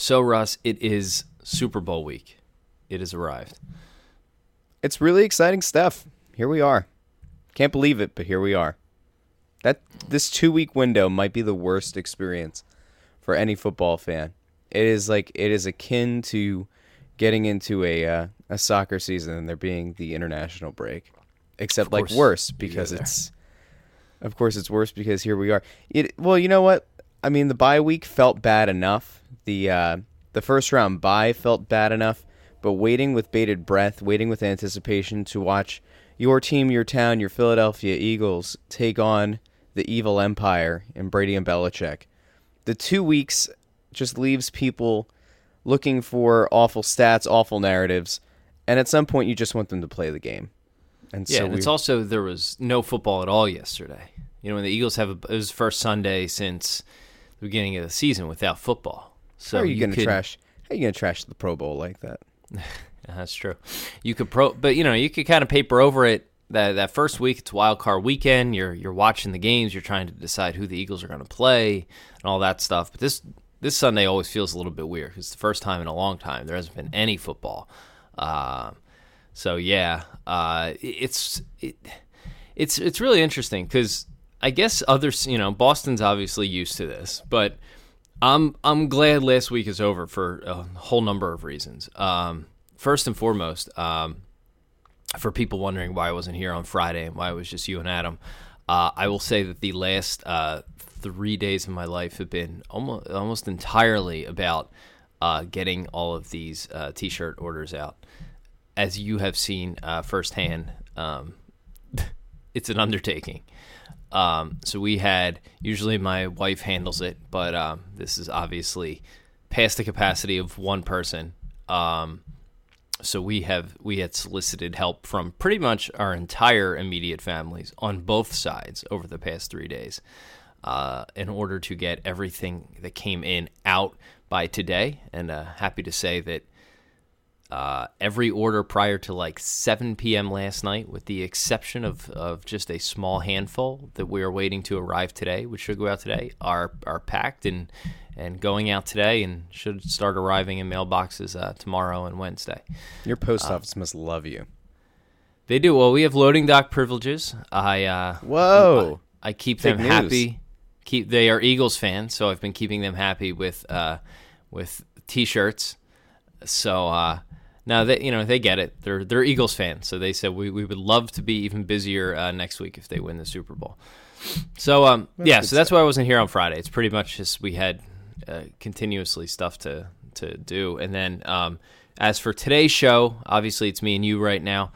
So, Russ, it is Super Bowl week. It has arrived. It's really exciting stuff. Here we are. Can't believe it, but here we are. That this two week window might be the worst experience for any football fan. It is like it is akin to getting into a uh, a soccer season and there being the international break, except like worse because it's of course it's worse because here we are. It well, you know what? I mean, the bye week felt bad enough. The uh, the first round bye felt bad enough, but waiting with bated breath, waiting with anticipation to watch your team, your town, your Philadelphia Eagles take on the evil empire and Brady and Belichick. The two weeks just leaves people looking for awful stats, awful narratives, and at some point you just want them to play the game. And Yeah, so and we, it's also there was no football at all yesterday. You know, when the Eagles have a, it was the first Sunday since the beginning of the season without football. So how are you, gonna could- trash? How are you gonna trash the Pro Bowl like that? That's true. You could pro, but you know, you could kind of paper over it. That that first week, it's wild card weekend. You're you're watching the games. You're trying to decide who the Eagles are going to play and all that stuff. But this this Sunday always feels a little bit weird. It's the first time in a long time there hasn't been any football. Um, so yeah, uh, it's it, it's it's really interesting because I guess others, you know, Boston's obviously used to this, but I'm I'm glad last week is over for a whole number of reasons. Um, first and foremost, um, for people wondering why I wasn't here on Friday and why it was just you and Adam, uh, I will say that the last uh, three days of my life have been almost almost entirely about uh, getting all of these uh, T-shirt orders out. As you have seen uh, firsthand, um, it's an undertaking. Um, so we had usually my wife handles it, but um, this is obviously past the capacity of one person. Um, so we have we had solicited help from pretty much our entire immediate families on both sides over the past three days uh, in order to get everything that came in out by today. And uh, happy to say that uh, every order prior to like 7 p.m. last night, with the exception of, of just a small handful that we are waiting to arrive today, which should go out today, are are packed and and going out today and should start arriving in mailboxes uh, tomorrow and Wednesday. Your post office must love you. They do well. We have loading dock privileges. I uh, Whoa. I keep Big them news. happy. Keep they are Eagles fans, so I've been keeping them happy with uh, with t-shirts. So uh, now they you know they get it. They're they're Eagles fans, so they said we, we would love to be even busier uh, next week if they win the Super Bowl. So um yeah, so that's why I wasn't here on Friday. It's pretty much just we had uh, continuously stuff to to do, and then um, as for today's show, obviously it's me and you right now.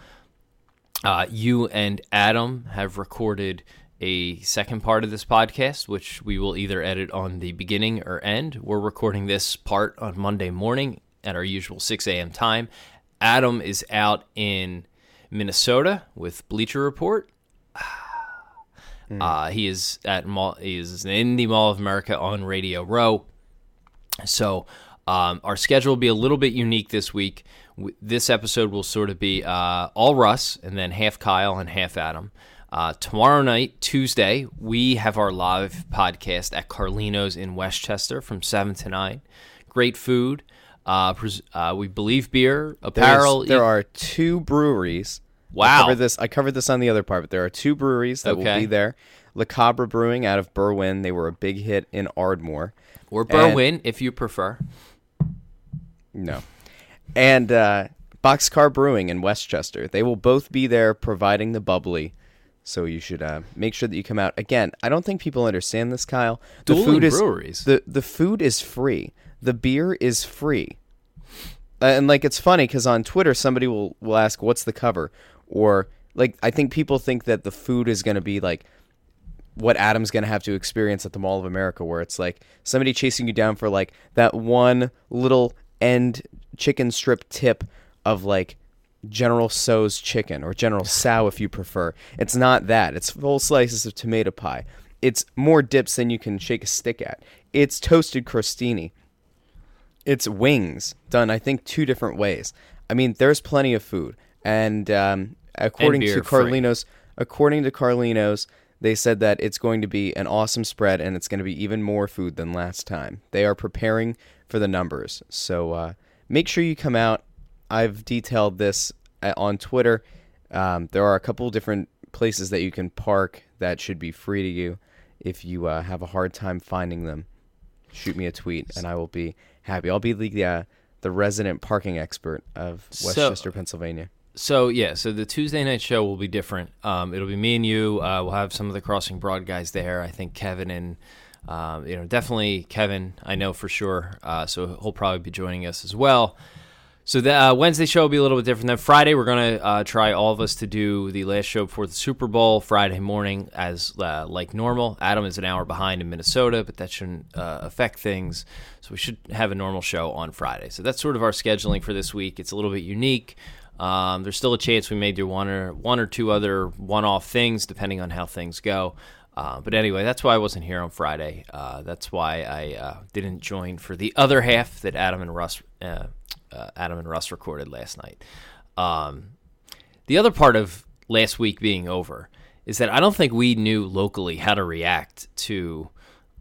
Uh, you and Adam have recorded a second part of this podcast, which we will either edit on the beginning or end. We're recording this part on Monday morning at our usual 6 a.m. time. Adam is out in Minnesota with Bleacher Report. Uh, he is at Mall, he is in the Mall of America on Radio Row. So um, our schedule will be a little bit unique this week. W- This episode will sort of be uh, all Russ and then half Kyle and half Adam. Uh, tomorrow night, Tuesday, we have our live podcast at Carlino's in West Chester from 7 to 9. Great food. Uh, pres- uh, we believe beer, There's- apparel. there are two breweries. I Wow. covered this. I covered this on the other part, but there are two breweries that will be there. La Cabra Brewing out of Berwyn. They were a big hit in Ardmore. or and- Berwyn, if you prefer. No. And uh, Boxcar Brewing in West Chester. They will both be there providing the bubbly. So you should uh, make sure that you come out. Again, I don't think people understand this, Kyle. The Dueling food is breweries. the the food is free. The beer is free. And like it's funny because on Twitter somebody will will ask what's the cover or like I think people think that the food is going to be like what Adam's going to have to experience at the Mall of America, where it's like somebody chasing you down for like that one little end chicken strip tip of like General Tso's chicken or General Sow if you prefer. It's not that. It's full slices of tomato pie. It's more dips than you can shake a stick at. It's toasted crostini. It's wings done, I think, two different ways. I mean, there's plenty of food, and um, according beer to free. Carlino's, according to Carlino's, they said that it's going to be an awesome spread and it's going to be even more food than last time. They are preparing for the numbers. So uh, make sure you come out. I've detailed this uh, on Twitter. Um, there are a couple different places that you can park that should be free to you. If you uh, have a hard time finding them, shoot me a tweet and I will be happy. I'll be the uh, the resident parking expert of So- West Chester, Pennsylvania. So yeah, so the Tuesday night show will be different. Um, it'll be me and you. Uh, we'll have some of the Crossing Broad guys there. I think Kevin and um, you know definitely Kevin. I know for sure. Uh, so he'll probably be joining us as well. So the uh, Wednesday show will be a little bit different. Then Friday, we're gonna uh, try all of us to do the last show before the Super Bowl Friday morning as uh, like normal. Adam is an hour behind in Minnesota, but that shouldn't uh, affect things. So we should have a normal show on Friday. So that's sort of our scheduling for this week. It's a little bit unique. Um, there's still a chance we may do one or one or two other one-off things depending on how things go. Uh, but anyway, that's why I wasn't here on Friday. Uh, that's why I uh, didn't join for the other half that Adam and Russ, uh, Adam and Russ recorded last night. Um, the other part of last week being over is that I don't think we knew locally how to react to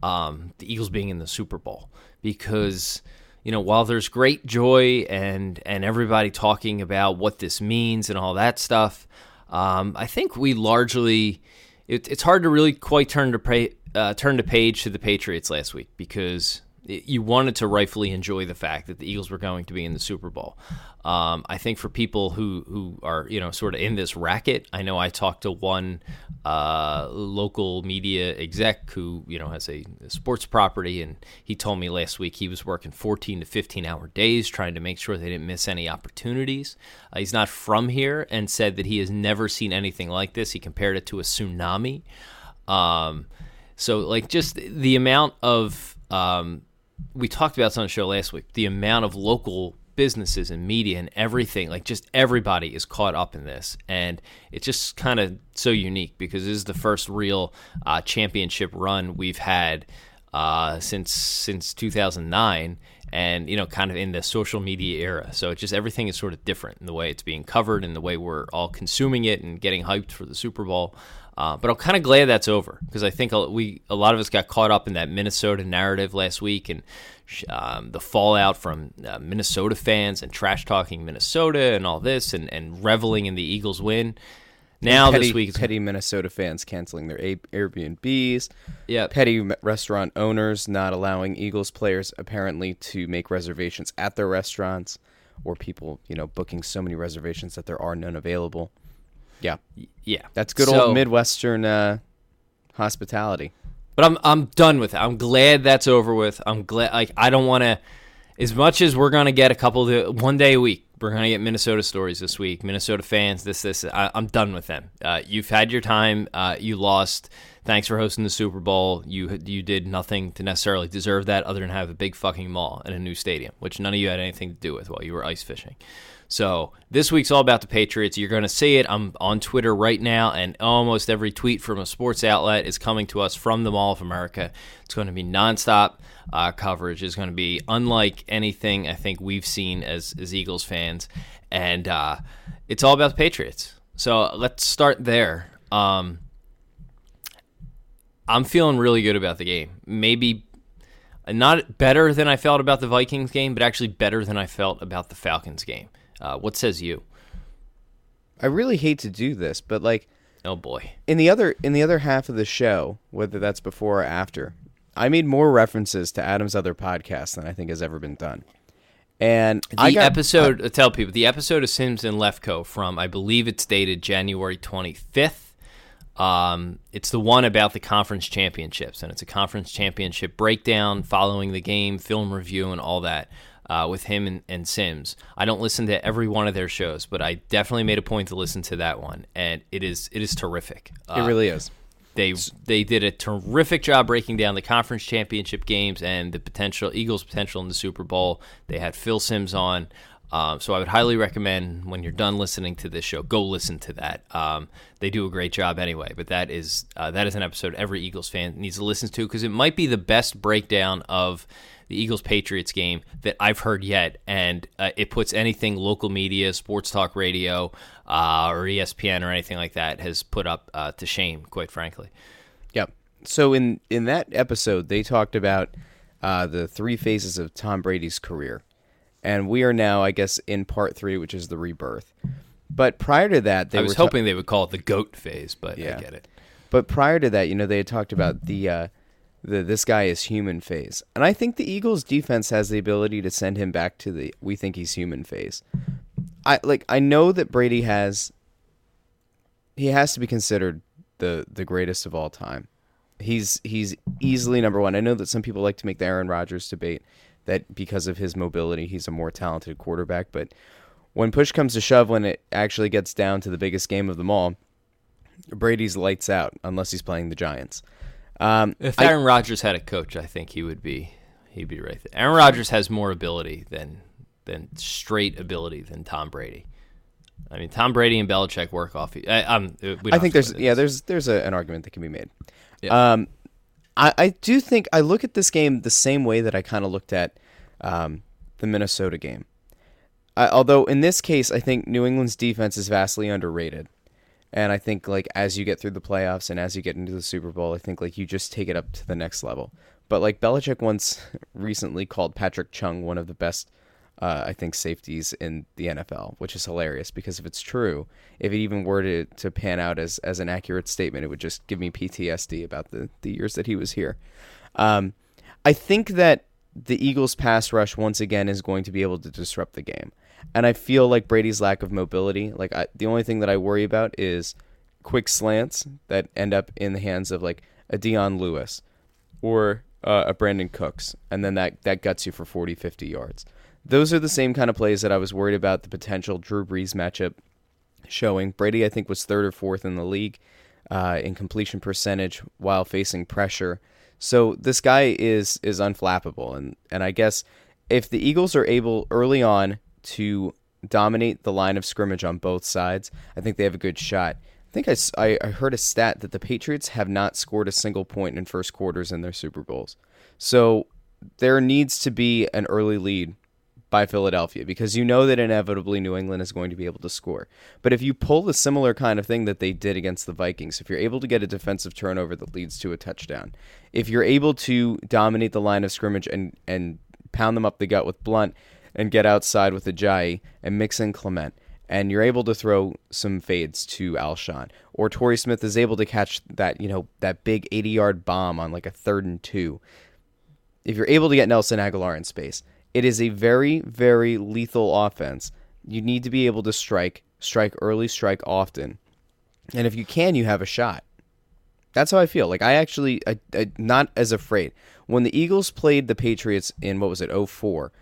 um, the Eagles being in the Super Bowl because you know while there's great joy and and everybody talking about what this means and all that stuff, um, I think we largely it, it's hard to really quite turn to uh, turn to page to the Patriots last week because you wanted to rightfully enjoy the fact that the Eagles were going to be in the Super Bowl. Um, I think for people who who are you know sort of in this racket, I know I talked to one uh, local media exec who you know has a, a sports property, and he told me last week he was working 14 to 15 hour days trying to make sure they didn't miss any opportunities. Uh, he's not from here, and said that he has never seen anything like this. He compared it to a tsunami. Um, so like just the amount of um, we talked about this on the show last week. The amount of local businesses and media and everything, like just everybody is caught up in this, and it's just kind of so unique because this is the first real uh, championship run we've had uh, since since 2009, and you know, kind of in the social media era. So it just everything is sort of different in the way it's being covered and the way we're all consuming it and getting hyped for the Super Bowl. Uh, but I'm kind of glad that's over because I think a- we a lot of us got caught up in that Minnesota narrative last week and um, the fallout from uh, Minnesota fans and trash talking Minnesota and all this and, and reveling in the Eagles win. Now petty, this week, petty Minnesota fans canceling their A- Airbnbs. yeah, Petty restaurant owners not allowing Eagles players apparently to make reservations at their restaurants, or people you know booking so many reservations that there are none available. Yeah, yeah, that's good So- old Midwestern uh, hospitality. But I'm I'm done with it. I'm glad that's over with. I'm glad like I don't want to as much as we're going to get a couple of one day a week. We're going to get Minnesota stories this week. Minnesota fans, this this I, I'm done with them. Uh, you've had your time. Uh, you lost. Thanks for hosting the Super Bowl. You you did nothing to necessarily deserve that, other than have a big fucking mall and a new stadium, which none of you had anything to do with while you were ice fishing. So this week's all about the Patriots. You're going to see it. I'm on Twitter right now, and almost every tweet from a sports outlet is coming to us from the Mall of America. It's going to be nonstop uh, coverage. It's going to be unlike anything I think we've seen as as Eagles fans, and uh, it's all about the Patriots. So let's start there. Um, I'm feeling really good about the game. Maybe not better than I felt about the Vikings game, but actually better than I felt about the Falcons game. Uh, what says you? I really hate to do this, but like Oh boy. in the other in the other half of the show, whether that's before or after, I made more references to Adam's other podcast than I think has ever been done. And The I got, episode, uh, tell people, the episode of Simms and Lefkoe from, I believe it's dated January 25th. Um, it's the one about the conference championships, and it's a conference championship breakdown following the game, film review, and all that uh, with him and, and Simms. I don't listen to every one of their shows, but I definitely made a point to listen to that one, and it is it is terrific. it Uh, really is. they they did a terrific job breaking down the conference championship games and the potential Eagles' potential in the Super Bowl. They had Phil Simms on, um, so I would highly recommend when you're done listening to this show, go listen to that. Um, they do a great job anyway, but that is uh, that is an episode every Eagles fan needs to listen to because it might be the best breakdown of the Eagles Patriots game that I've heard yet, and uh, it puts anything local media, sports talk radio, uh, or ESPN or anything like that has put up uh, to shame. Quite frankly. Yep. So in in that episode, they talked about uh, the three phases of Tom Brady's career, and we are now, I guess, in part three, which is the rebirth. But prior to that, they I was were ta- hoping they would call it the goat phase, but Yeah. I get it. But prior to that, you know, they had talked about the uh, the this guy is human phase, and I think the Eagles' defense has the ability to send him back to the we think he's human phase. I like I know that Brady has he has to be considered the the greatest of all time. He's he's easily number one. I know that some people like to make the Aaron Rodgers debate that because of his mobility, he's a more talented quarterback. But when push comes to shove, when it actually gets down to the biggest game of them all, Brady's lights out unless he's playing the Giants. Um, If Aaron Rodgers had a coach, I think he would be he'd be right there. Aaron Rodgers has more ability than than straight ability than Tom Brady. I mean, Tom Brady and Belichick work off. I, don't I think there's yeah there's there's a, an argument that can be made. Yeah. Um, I I do think I look at this game the same way that I kind of looked at um, the Minnesota game. I, although in this case, I think New England's defense is vastly underrated, and I think like as you get through the playoffs and as you get into the Super Bowl, I think like you just take it up to the next level. But like Belichick once recently called Patrick Chung one of the best uh, I think safeties in the NFL, which is hilarious because if it's true, if it even were to, to pan out as, as an accurate statement, it would just give me PTSD about the, the years that he was here. Um, I think that the Eagles' pass rush once again is going to be able to disrupt the game, and I feel like Brady's lack of mobility. Like I, the only thing that I worry about is quick slants that end up in the hands of like a Dion Lewis or uh, a Brandin Cooks, and then that that guts you for 40, 50 yards. Those are the same kind of plays that I was worried about the potential Drew Brees matchup showing. Brady, I think, was third or fourth in the league uh, in completion percentage while facing pressure. So this guy is is unflappable, and and I guess if the Eagles are able early on to dominate the line of scrimmage on both sides, I think they have a good shot. I think I, I heard a stat that the Patriots have not scored a single point in first quarters in their Super Bowls. So there needs to be an early lead by Philadelphia because you know that inevitably New England is going to be able to score. But if you pull the similar kind of thing that they did against the Vikings, if you're able to get a defensive turnover that leads to a touchdown, if you're able to dominate the line of scrimmage and and pound them up the gut with Blount and get outside with Ajayi and mix in Clement, and you're able to throw some fades to Alshon, or Torrey Smith is able to catch that you know that big 80 yard bomb on like a third and two if you're able to get Nelson Agholor in space, it is a very, very lethal offense. You need to be able to strike, strike early, strike often. And if you can, you have a shot. That's how I feel. Like I actually I, I not as afraid. When the Eagles played the Patriots in what was it, 04,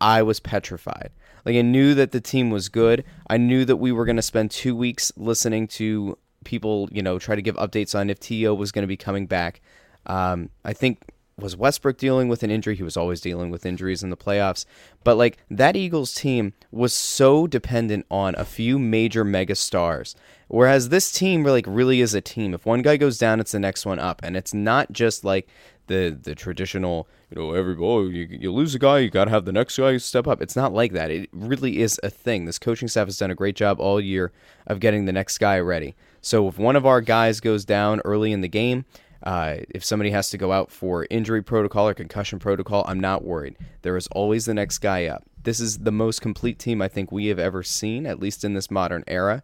I was petrified. Like I knew that the team was good. I knew that we were going to spend 2 weeks listening to people, you know, try to give updates on if T.O. was going to be coming back. Um, I think was Westbrook dealing with an injury? He was always dealing with injuries in the playoffs. But like that Eagles team was so dependent on a few major mega stars. Whereas this team like really is a team. If one guy goes down, it's the next one up. And it's not just like the the traditional, you know, every oh you, you lose a guy, you got to have the next guy step up. It's not like that. It really is a thing. This coaching staff has done a great job all year of getting the next guy ready. So if one of our guys goes down early in the game, uh, if somebody has to go out for injury protocol or concussion protocol, I'm not worried. There is always the next guy up. This is the most complete team I think we have ever seen, at least in this modern era,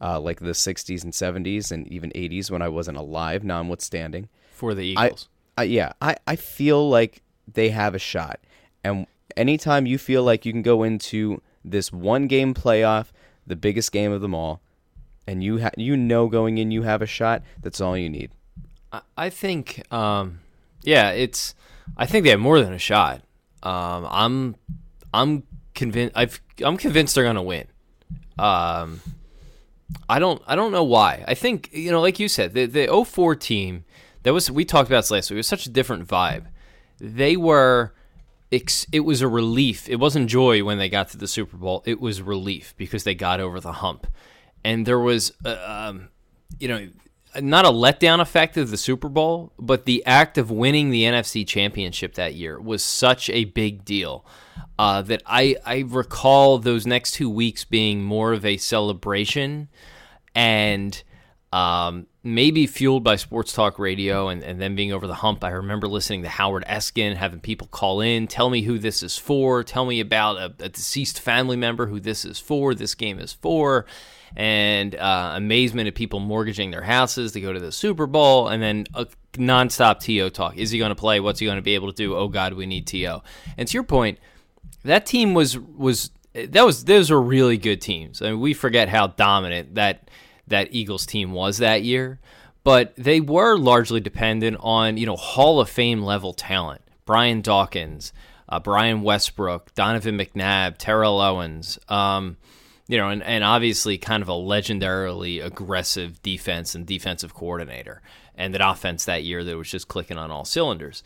uh, like the 60s and 70s and even 80s when I wasn't alive, notwithstanding. for the I, Eagles. I yeah, I, I feel like they have a shot. And anytime you feel like you can go into this one game playoff, the biggest game of them all, and you ha- you know going in you have a shot, that's all you need. I, think, um, yeah, it's. I think they have more than a shot. Um, I'm, I'm convinced. I've, I'm convinced they're gonna win. Um, I don't, I don't know why. I think you know, like you said, the the 04 team that was we talked about this last week. It was such a different vibe. They were. It was a relief. It wasn't joy when they got to the Super Bowl. It was relief because they got over the hump, and there was, uh, um, you know, not a letdown effect of the Super Bowl, but the act of winning the NFC Championship that year was such a big deal uh, that I I recall those next two weeks being more of a celebration and um, maybe fueled by sports talk radio and, and then being over the hump. I remember listening to Howard Eskin, having people call in, tell me who this is for, tell me about a, a deceased family member who this is for, this game is for, and uh, amazement at people mortgaging their houses to go to the Super Bowl, and then a nonstop TO talk. Is he going to play? What's he going to be able to do? Oh God, we need TO. And to your point, that team was was that was those were really good teams. I mean, we forget how dominant that that Eagles team was that year, but they were largely dependent on you know Hall of Fame level talent. Brian Dawkins, uh, Brian Westbrook, Donovan McNabb, Terrell Owens. Um, you know, and, and obviously kind of a legendarily aggressive defense and defensive coordinator, and an offense that year that was just clicking on all cylinders.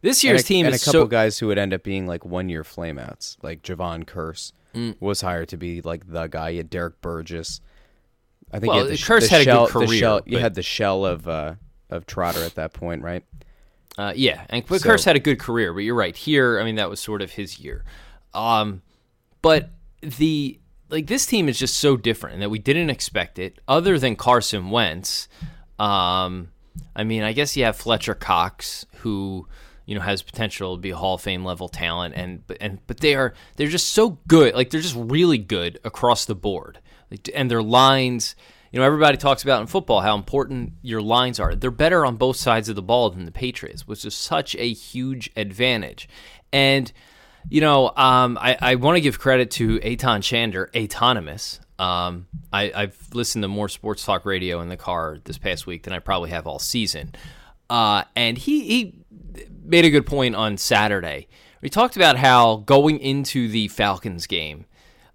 This year's and a, team and is a couple so, guys who would end up being like one year flameouts, like Jevon Kearse Mm. was hired to be like the guy. You had Derrick Burgess. I think Well, the, Kearse the had a good shell, the career, shell- you but- had the shell of uh, of Trotter at that point, right? Uh, yeah, and but So- Kearse had a good career, but you're right. Here, I mean, that was sort of his year. Um, but the like this team is just so different that we didn't expect it. Other than Carson Wentz, um, I mean, I guess you have Fletcher Cox, who you know has potential to be a Hall of Fame level talent, and and but they are they're just so good. Like they're just really good across the board, and their lines. You know, everybody talks about in football how important your lines are. They're better on both sides of the ball than the Patriots, which is such a huge advantage. And you know, um, I, I want to give credit to Aton Shander, Atonymous. Um, I, I've listened to more sports talk radio in the car this past week than I probably have all season. Uh, and he, he made a good point on Saturday. We talked about how going into the Falcons game,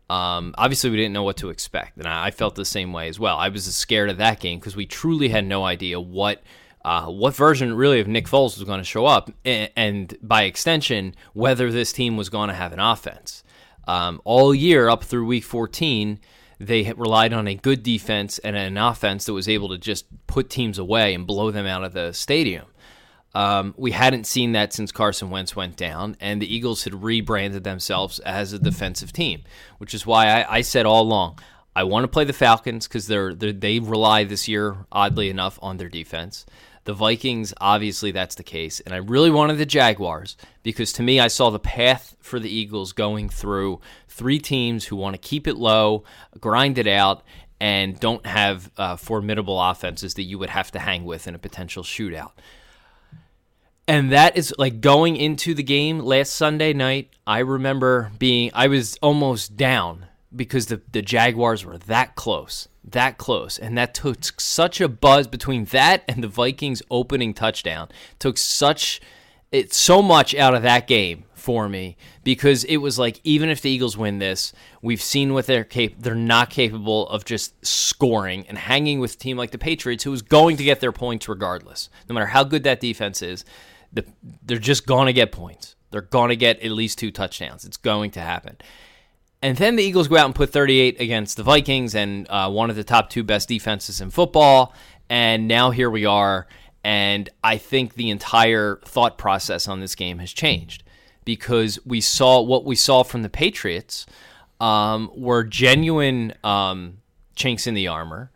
um, obviously, we didn't know what to expect, and I, I felt the same way as well. I was scared of that game because we truly had no idea what uh, what version really of Nick Foles was going to show up, and, and by extension, whether this team was going to have an offense. Um, all year up through Week 14, they relied on a good defense and an offense that was able to just put teams away and blow them out of the stadium. Um, we hadn't seen that since Carson Wentz went down, and the Eagles had rebranded themselves as a defensive team, which is why I, I said all along I want to play the Falcons because they're, they're they rely this year, oddly enough, on their defense. The Vikings, obviously, that's the case, and I really wanted the Jaguars because to me, I saw the path for the Eagles going through three teams who want to keep it low, grind it out, and don't have uh, formidable offenses that you would have to hang with in a potential shootout. And that is like going into the game last Sunday night. I remember being, I was almost down because the, the Jaguars were that close, that close. And that took such a buzz between that and the Vikings opening touchdown. Took such, it so much out of that game for me because it was like even if the Eagles win this, we've seen what they're cap- they're not capable of just scoring and hanging with a team like the Patriots who is going to get their points regardless. No matter how good that defense is, the, they're just going to get points. They're going to get at least two touchdowns. It's going to happen. And then the Eagles go out and put 38 against the Vikings and uh, one of the top two best defenses in football. And now here we are. And I think the entire thought process on this game has changed because we saw what we saw from the Patriots um, were genuine um, chinks in the armor.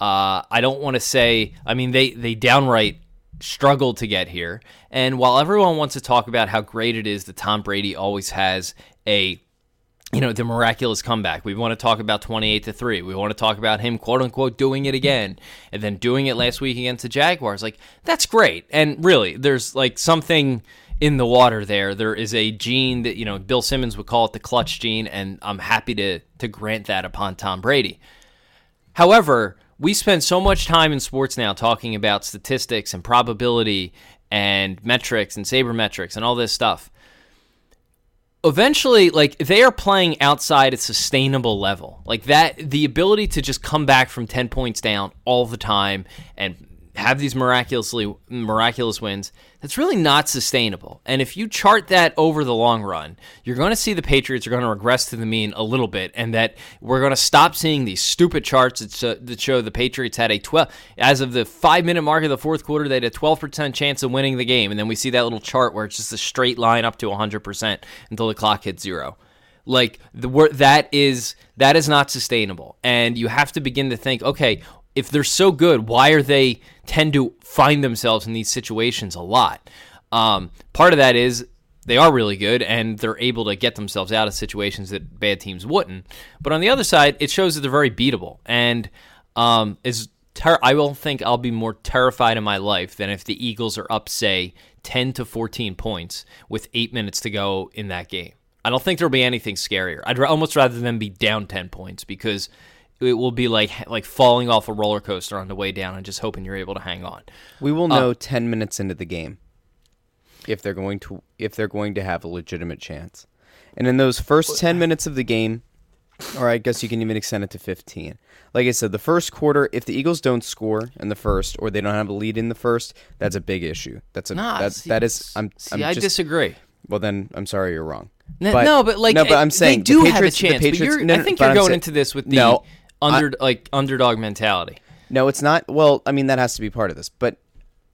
Uh, I don't want to say, I mean, they, they downright struggled to get here. And while everyone wants to talk about how great it is that Tom Brady always has a you know the miraculous comeback. We want to talk about 28 to 3. We want to talk about him quote unquote doing it again and then doing it last week against the Jaguars. Like that's great. And really, there's like something in the water there. There is a gene that, you know, Bill Simmons would call it the clutch gene and I'm happy to to grant that upon Tom Brady. However, we spend so much time in sports now talking about statistics and probability and metrics and sabermetrics and all this stuff. Eventually, like they are playing outside a sustainable level. Like that the ability to just come back from 10 points down all the time and have these miraculously miraculous wins, that's really not sustainable. And if you chart that over the long run, you're going to see the Patriots are going to regress to the mean a little bit, and that we're going to stop seeing these stupid charts that show, the Patriots had a 12 as of the five minute mark of the fourth quarter, they had a 12% chance of winning the game, and then we see that little chart where it's just a straight line up to 100% until the clock hits zero. Like the that is that is not sustainable. And you have to begin to think okay if they're so good, why are they tend to find themselves in these situations a lot? Um, part of that is they are really good and they're able to get themselves out of situations that bad teams wouldn't. But on the other side, it shows that they're very beatable. And um, is ter- I will think I'll be more terrified in my life than if the Eagles are up, say, 10 to 14 points with eight minutes to go in that game. I don't think there'll be anything scarier. I'd almost rather them be down 10 points because – it will be like like falling off a roller coaster on the way down and just hoping you're able to hang on. We will know uh, 10 minutes into the game if they're going to if they're going to have a legitimate chance. And in those first 10 minutes of the game, or I guess you can even extend it to 15. Like I said, the first quarter, if the Eagles don't score in the first or they don't have a lead in the first, that's a big issue. That's a nah, that, see, that is I'm, see, I'm I disagree. Well then, I'm sorry you're wrong. No, but, no, but like no, but I'm saying they do the Patriots, have a chance. Patriots, no, I think you're going saying, into this with the no, under I, like underdog mentality. No, it's not. Well, I mean that has to be part of this, but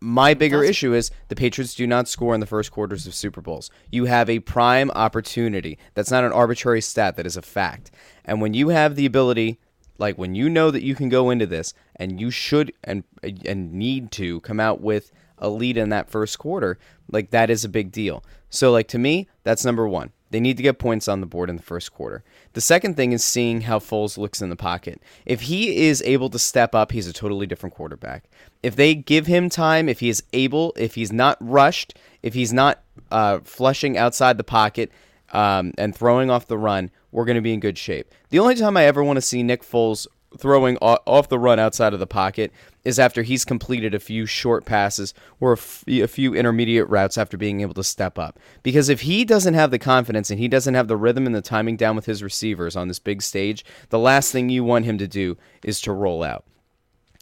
my bigger issue is the Patriots do not score in the first quarters of Super Bowls. You have a prime opportunity. That's not an arbitrary stat, that is a fact. And when you have the ability, like when you know that you can go into this and you should and and need to come out with a lead in that first quarter, like that is a big deal. So like to me, that's number 1. They need to get points on the board in the first quarter. The second thing is seeing how Foles looks in the pocket. If he is able to step up, he's a totally different quarterback. If they give him time, if he is able, if he's not rushed, if he's not uh, flushing outside the pocket um, and throwing off the run, we're going to be in good shape. The only time I ever want to see Nick Foles throwing off the run outside of the pocket is after he's completed a few short passes or a, f- a few intermediate routes after being able to step up. Because if he doesn't have the confidence and he doesn't have the rhythm and the timing down with his receivers on this big stage, the last thing you want him to do is to roll out.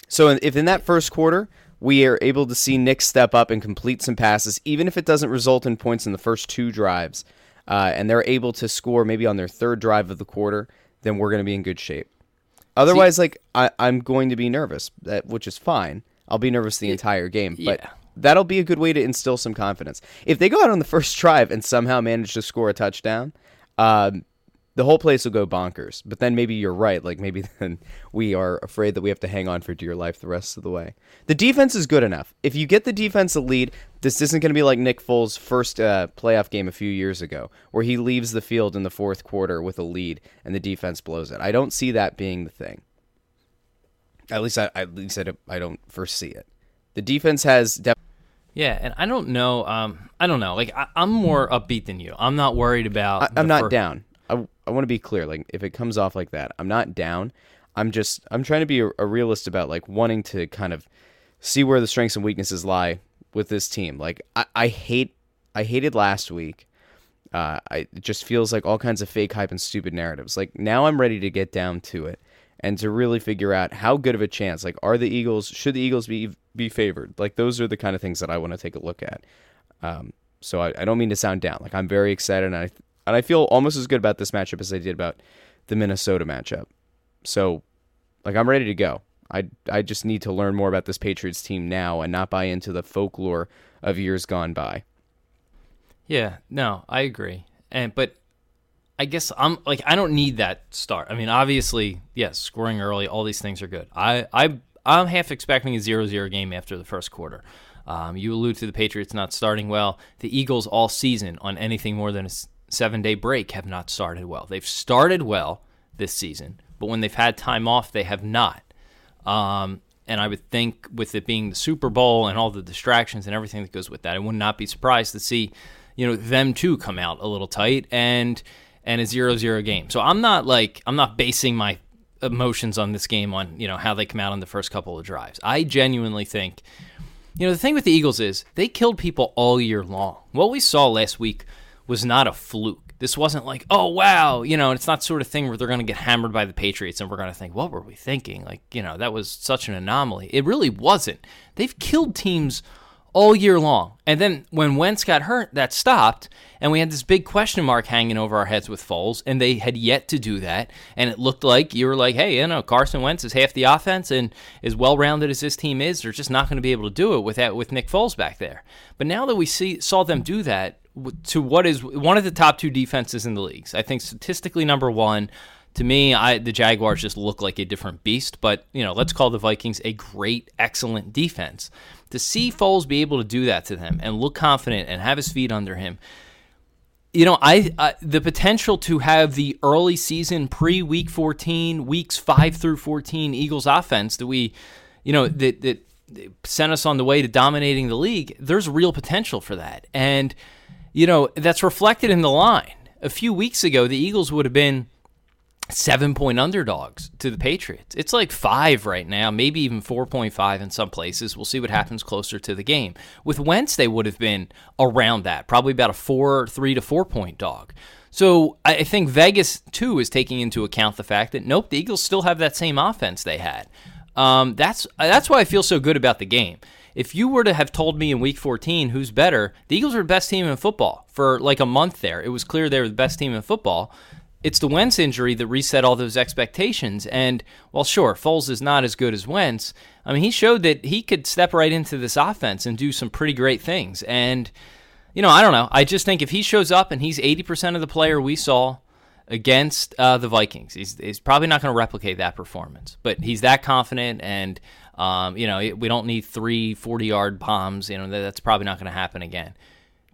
So if in that first quarter we are able to see Nick step up and complete some passes, even if it doesn't result in points in the first two drives, uh, and they're able to score maybe on their third drive of the quarter, then we're going to be in good shape. Otherwise, See, like I, I'm going to be nervous, that which is fine. I'll be nervous the entire game, but yeah. that'll be a good way to instill some confidence. If they go out on the first drive and somehow manage to score a touchdown, um, the whole place will go bonkers. But then maybe you're right. Like maybe then we are afraid that we have to hang on for dear life the rest of the way. The defense is good enough. If you get the defense a lead, this isn't going to be like Nick Foles' first uh, playoff game a few years ago, where he leaves the field in the fourth quarter with a lead and the defense blows it. I don't see that being the thing. At least I, at least I don't, I don't foresee it. The defense has def- yeah, and I don't know. Um, I don't know. Like I, am more upbeat than you. I'm not worried about. I, am not down. I, I want to be clear. Like if it comes off like that, I'm not down. I'm just I'm trying to be a, a realist about like wanting to kind of see where the strengths and weaknesses lie with this team. Like I, I hate I hated last week. Uh, I, it just feels like all kinds of fake hype and stupid narratives. Like now I'm ready to get down to it and to really figure out how good of a chance. Like are the Eagles should the Eagles be be favored? Like those are the kind of things that I want to take a look at. Um, so I, I don't mean to sound down. Like I'm very excited and I and I feel almost as good about this matchup as I did about the Minnesota matchup. So, like, I'm ready to go. I, I just need to learn more about this Patriots team now and not buy into the folklore of years gone by. Yeah, no, I agree. And but I guess I'm like I don't need that start. I mean, obviously, yes, scoring early, all these things are good. I I I'm half expecting a 0-0 game after the first quarter. Um, you allude to the Patriots not starting well. The Eagles all season on anything more than a seven day break have not started well. They've started well this season, but when they've had time off, they have not. Um, and I would think with it being the Super Bowl and all the distractions and everything that goes with that, I would not be surprised to see, you know, them too come out a little tight and and a zero zero game. So I'm not like I'm not basing my emotions on this game on you know how they come out on the first couple of drives. I genuinely think, you know, the thing with the Eagles is they killed people all year long. What we saw last week was not a fluke. This wasn't like, oh wow, you know, it's not sort of thing where they're going to get hammered by the Patriots and we're going to think, what were we thinking? Like, you know, that was such an anomaly. It really wasn't. They've killed teams all year long. And then when Wentz got hurt, that stopped, and we had this big question mark hanging over our heads with Foles, and they had yet to do that. And it looked like you were like, hey, you know, Carson Wentz is half the offense, and as well rounded as this team is, they're just not going to be able to do it without with Nick Foles back there. But now that we see saw them do that to what is one of the top two defenses in the leagues, I think statistically number one to me, I the Jaguars just look like a different beast. But you know, let's call the Vikings a great, excellent defense. To see Foles be able to do that to them and look confident and have his feet under him, you know, I, I the potential to have the early season pre week fourteen, weeks five through fourteen Eagles offense that we, you know, that that sent us on the way to dominating the league. There's real potential for that, and you know that's reflected in the line. A few weeks ago, the Eagles would have been seven point underdogs to the Patriots. It's like five right now, maybe even 4.5 in some places. We'll see what happens closer to the game. With Wentz, they would have been around that, probably about a four, three to four point dog. So I think Vegas, too, is taking into account the fact that, nope, the Eagles still have that same offense they had. Um, that's that's why I feel so good about the game. If you were to have told me in week 14 who's better, the Eagles were the best team in football for like a month there. It was clear they were the best team in football it's the Wentz injury that reset all those expectations. And well, sure, Foles is not as good as Wentz, I mean, he showed that he could step right into this offense and do some pretty great things. And, you know, I don't know. I just think if he shows up and he's 80% of the player we saw against uh, the Vikings, he's, he's probably not going to replicate that performance. But he's that confident and. Um, you know, we don't need three 40 yard bombs. You know, that's probably not going to happen again.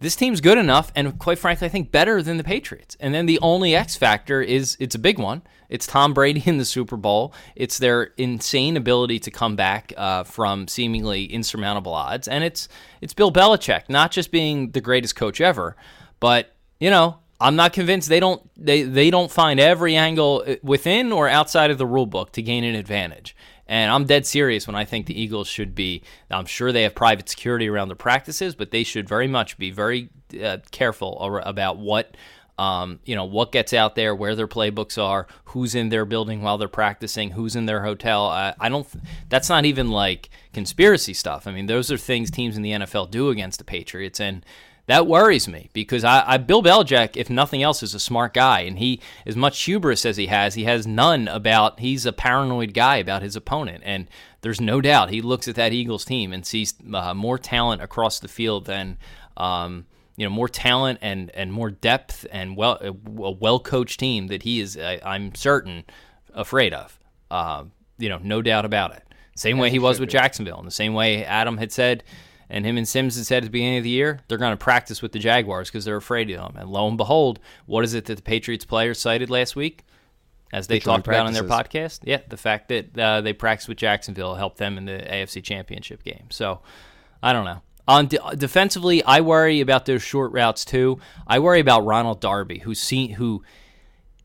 This team's good enough and quite frankly i think better than the patriots. And then the only x factor is it's a big one. It's tom brady in the super bowl. It's their insane ability to come back uh, from seemingly insurmountable odds. And it's it's bill belichick not just being the greatest coach ever but you know i'm not convinced they don't they, they don't find every angle uh, within or outside of the rule book to gain an advantage and I'm dead serious when I think the Eagles should be. I'm sure they have private security around their practices, but they should very much be very uh, careful about what. Um, you know what gets out there, where their playbooks are, who's in their building while they're practicing, who's in their hotel. I, I don't. That's not even like conspiracy stuff. I mean, those are things teams in the NFL do against the Patriots, and that worries me because I, I, Bill Belichick, if nothing else, is a smart guy, and he as much hubris as he has, he has none about. He's a paranoid guy about his opponent, and there's no doubt he looks at that Eagles team and sees uh, more talent across the field than. Um, you know, more talent and, and more depth and well a well coached team that he is, I, am certain, afraid of. Uh, you know, no doubt about it. Same way he was with Jacksonville, and the same way Adam had said and him and Simms had said at the beginning of the year they're going to practice with the Jaguars because they're afraid of them. And lo and behold, what is it that the Patriots players cited last week? As they, talked about on their podcast, yeah, the fact that uh, they practiced with Jacksonville helped them in the AFC Championship game. So, I don't know. On de- defensively, I worry about those short routes too. I worry about Ronald Darby, who's seen who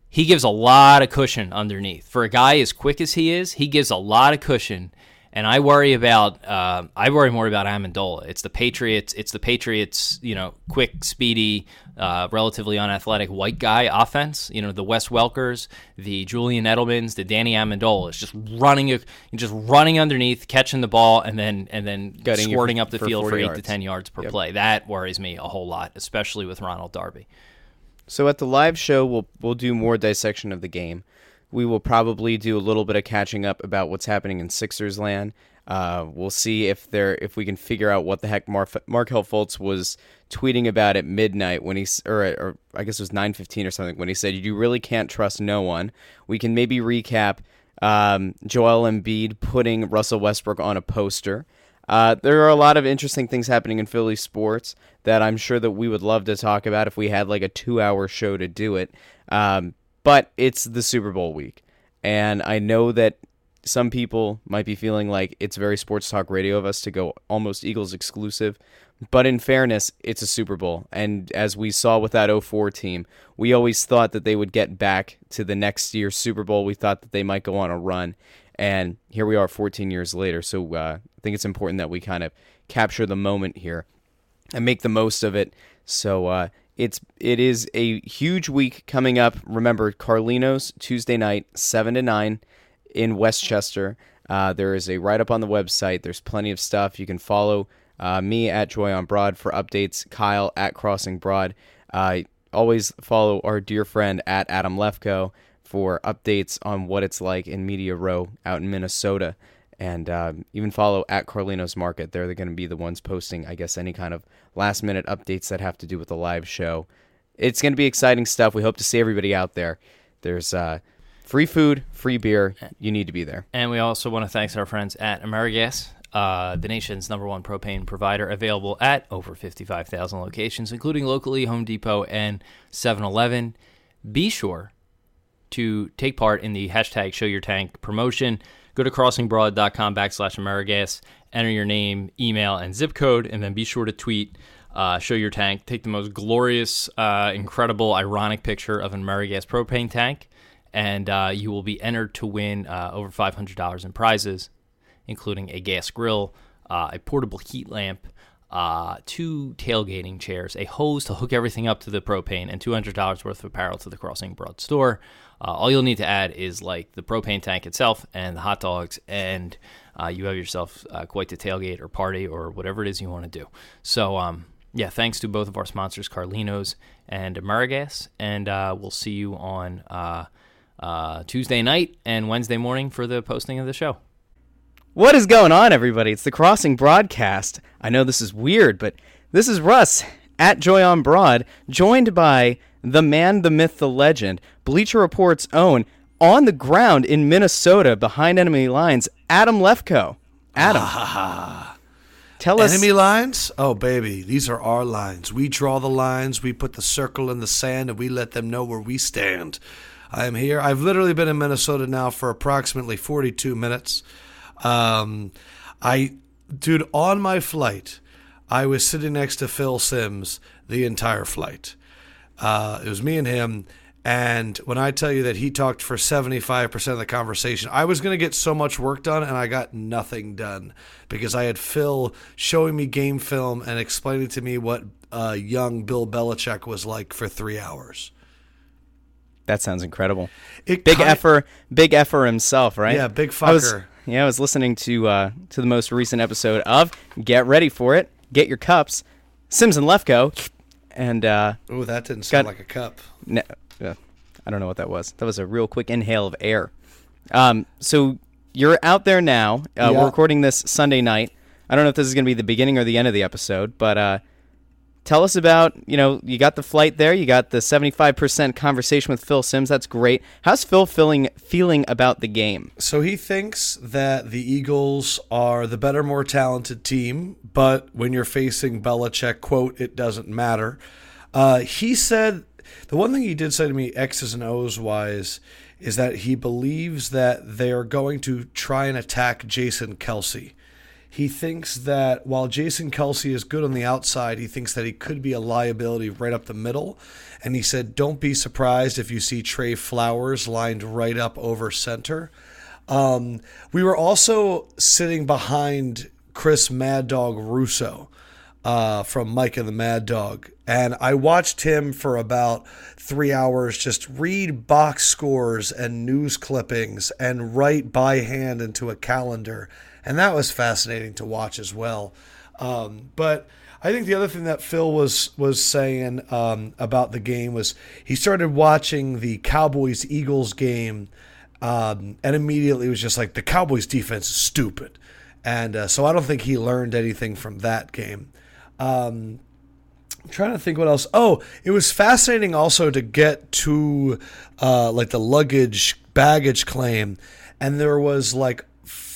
he gives a lot of cushion underneath. For a guy as quick as he is, he gives a lot of cushion and I worry about uh, I worry more about Amendola. It's the Patriots. It's the Patriots. You know, quick, speedy, uh, relatively unathletic white guy offense. You know, the Wes Welkers, the Julian Edelmans, the Danny Amendola. It's just running, just running underneath, catching the ball, and then and then Gutting squirting up the for field for eight yards. to ten yards per yep. play. That worries me a whole lot, especially with Ronald Darby. So at the live show, we'll we'll do more dissection of the game we will probably do a little bit of catching up about what's happening in Sixers land. Uh, we'll see if there if we can figure out what the heck Mar- Markelle Fultz was tweeting about at midnight when he or, or I guess it was nine fifteen or something when he said you really can't trust no one. We can maybe recap um, Joel Embiid putting Russell Westbrook on a poster. Uh, there are a lot of interesting things happening in Philly sports that I'm sure that we would love to talk about if we had like a two hour show to do it. Um, but it's the Super Bowl week. And I know that some people might be feeling like it's very sports talk radio of us to go almost Eagles exclusive. But in fairness, it's a Super Bowl. And as we saw with that 04 team, we always thought that they would get back to the next year's Super Bowl. We thought that they might go on a run. And here we are 14 years later. So uh, I think it's important that we kind of capture the moment here and make the most of it. So uh, It's it is a huge week coming up. Remember, Carlino's Tuesday night, seven to nine, in West Chester. Uh, there is a write up on the website. There's plenty of stuff you can follow. Uh, me at Joy on Broad for updates. Kyle at Crossing Broad. Uh, always follow our dear friend at Adam Lefkoe for updates on what it's like in Media Row out in Minnesota. And um, even follow at Carlino's Market. They're going to be the ones posting, I guess, any kind of last minute updates that have to do with the live show. It's going to be exciting stuff. We hope to see everybody out there. There's uh, free food, free beer. You need to be there. And we also want to thank our friends at AmeriGas, uh, the nation's number one propane provider, available at over 55,000 locations, including locally Home Depot and 7 Eleven. Be sure to take part in the hashtag Show Your Tank promotion. Go to crossingbroad.com backslash AmeriGas, enter your name, email, and zip code, and then be sure to tweet uh, Show Your Tank. Take the most glorious, uh, incredible, ironic picture of an AmeriGas propane tank, and uh, you will be entered to win uh, over $500 in prizes, including a gas grill, uh, a portable heat lamp, uh, two tailgating chairs, a hose to hook everything up to the propane, and $200 worth of apparel to the Crossing Broad store. Uh, all you'll need to add is like the propane tank itself and the hot dogs, and uh, you have yourself uh, quite the tailgate or party or whatever it is you want to do. So, um, yeah, thanks to both of our sponsors, Carlinos and Amerigas, and uh, we'll see you on uh, uh, Tuesday night and Wednesday morning for the posting of the show. What is going on, everybody? It's the Crossing Broadcast. I know this is weird, but this is Russ at Joy on Broad, joined by the man, the myth, the legend, Bleacher Report's own, on the ground in Minnesota behind enemy lines, Adam Lefkoe. Adam, tell us. Enemy lines? Oh, baby, these are our lines. We draw the lines, we put the circle in the sand, and we let them know where we stand. I am here. I've literally been in Minnesota now for approximately 42 minutes. Um, I, dude, on my flight, I was sitting next to Phil Simms the entire flight. Uh, it was me and him. And when I tell you that he talked for 75% of the conversation, I was going to get so much work done and I got nothing done because I had Phil showing me game film and explaining to me what uh, young Bill Belichick was like for three hours. That sounds incredible. It Big effer, big effer himself, right? Yeah, big I was- fucker. yeah, I was listening to uh, to the most recent episode of Get Ready for It, Get Your Cups, Simms and Lefkoe, and uh, Oh, that didn't sound Got- like a cup. Ne- uh, I don't know what that was. That was a real quick inhale of air. Um, so you're out there now. Uh, Yeah. We're recording this Sunday night. I don't know if this is going to be the beginning or the end of the episode, but uh, tell us about you know you got the flight there. You got the 75% conversation with Phil Simms. That's great. How's Phil feeling feeling about the game? So he thinks that the Eagles are the better, more talented team, but when you're facing Belichick, quote, it doesn't matter. Uh, he said the one thing he did say to me, X's and O's wise, is that he believes that they are going to try and attack Jason Kelce. He thinks that while Jason Kelce is good on the outside, he thinks that he could be a liability right up the middle. And he said, Don't be surprised if you see Trey Flowers lined right up over center. Um, we were also sitting behind Chris Mad Dog Russo uh, from Mike and the Mad Dog. And I watched him for about three hours just read box scores and news clippings and write by hand into a calendar. And that was fascinating to watch as well. Um, but I think the other thing that Phil was was saying um, about the game was he started watching the Cowboys Eagles game um, and immediately was just like the Cowboys defense is stupid, and uh, so I don't think he learned anything from that game. Um, I'm trying to think what else. Oh, it was fascinating also to get to uh, like the luggage baggage claim, and there was like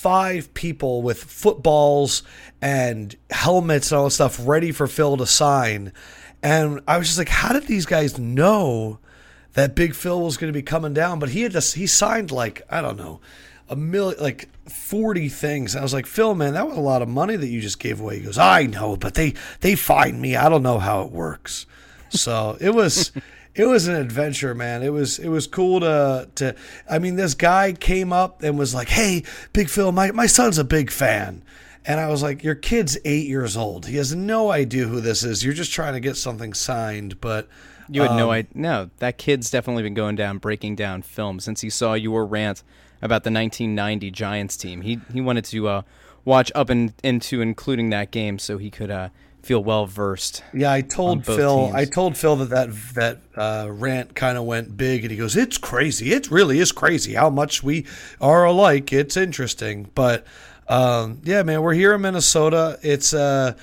five people with footballs and helmets and all that stuff ready for Phil to sign. And I was just like, how did these guys know that Big Phil was going to be coming down? But he had he signed like I don't know a million like 40 things and i was like phil man that was a lot of money that you just gave away he goes i know but they they find me i don't know how it works so it was it was an adventure man it was it was cool to to i mean this guy came up and was like hey big phil my, my son's a big fan And I was like, Your kid's eight years old. He has no idea who this is. You're just trying to get something signed. But You had no idea. No, that kid's definitely been going down, breaking down film since he saw your rant about the 1990 Giants team. He he wanted to uh, watch up and into including that game so he could uh, feel well versed. Yeah, I told Phil. teams. I told Phil that that that uh, rant kind of went big, and he goes, "It's crazy. It really is crazy how much we are alike. It's interesting." But um, yeah, man, we're here in Minnesota. It's uh,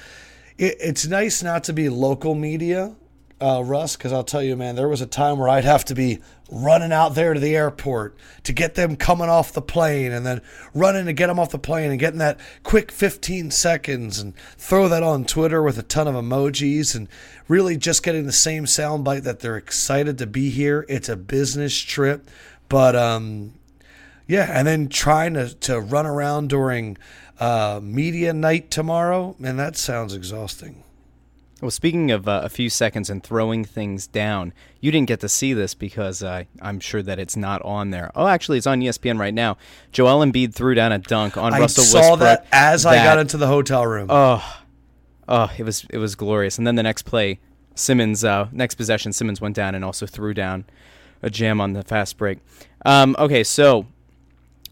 it, it's nice not to be local media, uh, Russ, because I'll tell you, man, there was a time where I'd have to be running out there to the airport to get them coming off the plane and then running to get them off the plane and getting that quick 15 seconds and throw that on Twitter with a ton of emojis and really just getting the same soundbite that they're excited to be here. It's a business trip, but um, yeah, and then trying to, to run around during uh, media night tomorrow, man, that sounds exhausting. Well, speaking of uh, a few seconds and throwing things down, you didn't get to see this because uh, I'm sure that it's not on there. Oh, actually, it's on ESPN right now. Joel Embiid threw down a dunk on I Russell Westbrook. I saw that as I got into the hotel room. Oh, oh, it was it was glorious. And then the next play, Simmons, uh, next possession, Simmons went down and also threw down a jam on the fast break. Um, okay, so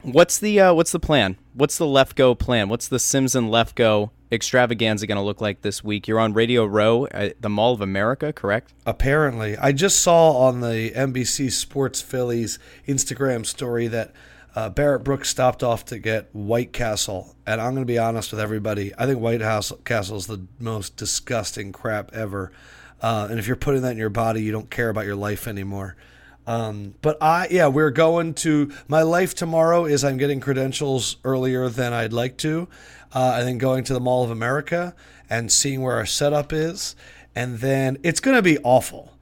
what's the uh, what's the plan? What's the Lefkoe plan? What's the Simms and Lefkoe extravaganza going to look like this week? You're on Radio Row at the Mall of America, correct? Apparently, I just saw on the NBC Sports Phillies Instagram story that uh, Barrett Brooks stopped off to get White Castle, and I'm going to be honest with everybody. I think White House Castle is the most disgusting crap ever. Uh, and if you're putting that in your body, you don't care about your life anymore. Um, but I, yeah, we're going to my life tomorrow. Is I'm getting credentials earlier than I'd like to, uh, and then going to the Mall of America and seeing where our setup is, and then it's going to be awful.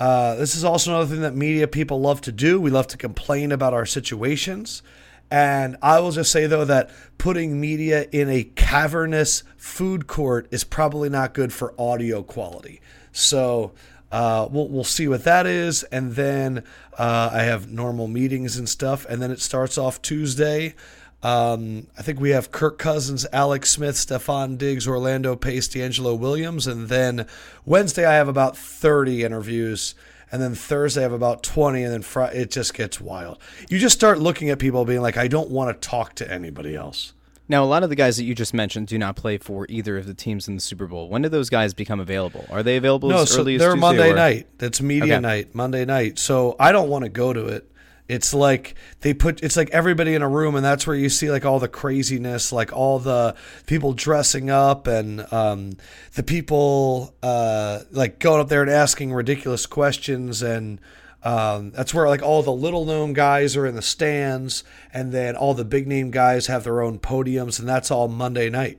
Uh, this is also another thing that media people love to do. We love to complain about our situations. And I will just say, though, that putting media in a cavernous food court is probably not good for audio quality. So uh, we'll, we'll see what that is. And then uh, I have normal meetings and stuff. And then it starts off Tuesday. Um, I think we have Kirk Cousins, Alex Smith, Stefon Diggs, Orlando Pace, DeAngelo Williams. And then Wednesday, I have about 30 interviews. And then Thursday, I have about 20. And then Friday, it just gets wild. You just start looking at people being like, I don't want to talk to anybody else. Now, a lot of the guys that you just mentioned do not play for either of the teams in the Super Bowl. When do those guys become available? Are they available No, as so early as they're Tuesday, Monday or- night. That's media Okay. night, Monday night. So I don't want to go to it. It's like they put it's like everybody in a room, and that's where you see like all the craziness, like all the people dressing up, and um, the people uh, like going up there and asking ridiculous questions, and um, that's where like all the little known guys are in the stands, and then all the big name guys have their own podiums, and that's all Monday night,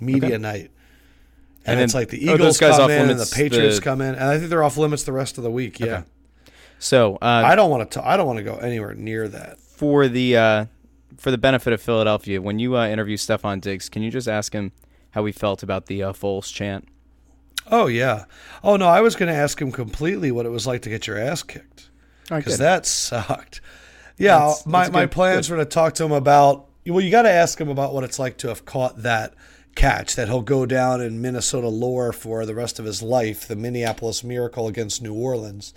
media night. And, And it's like the Eagles come in and the Patriots the- come in, and I think they're off limits the rest of the week. Yeah, So, uh, I don't want to. I don't want to go anywhere near that. for the uh, for the benefit of Philadelphia, when you uh, interview Stefon Diggs, can you just ask him how he felt about the uh, Foles chant? Oh yeah. Oh no, I was going to ask him completely what it was like to get your ass kicked because that sucked. Yeah, That's- my that's my good. plans were to talk to him about. Well, you got to ask him about what it's like to have caught that catch that he'll go down in Minnesota lore for the rest of his life, the Minneapolis Miracle against New Orleans.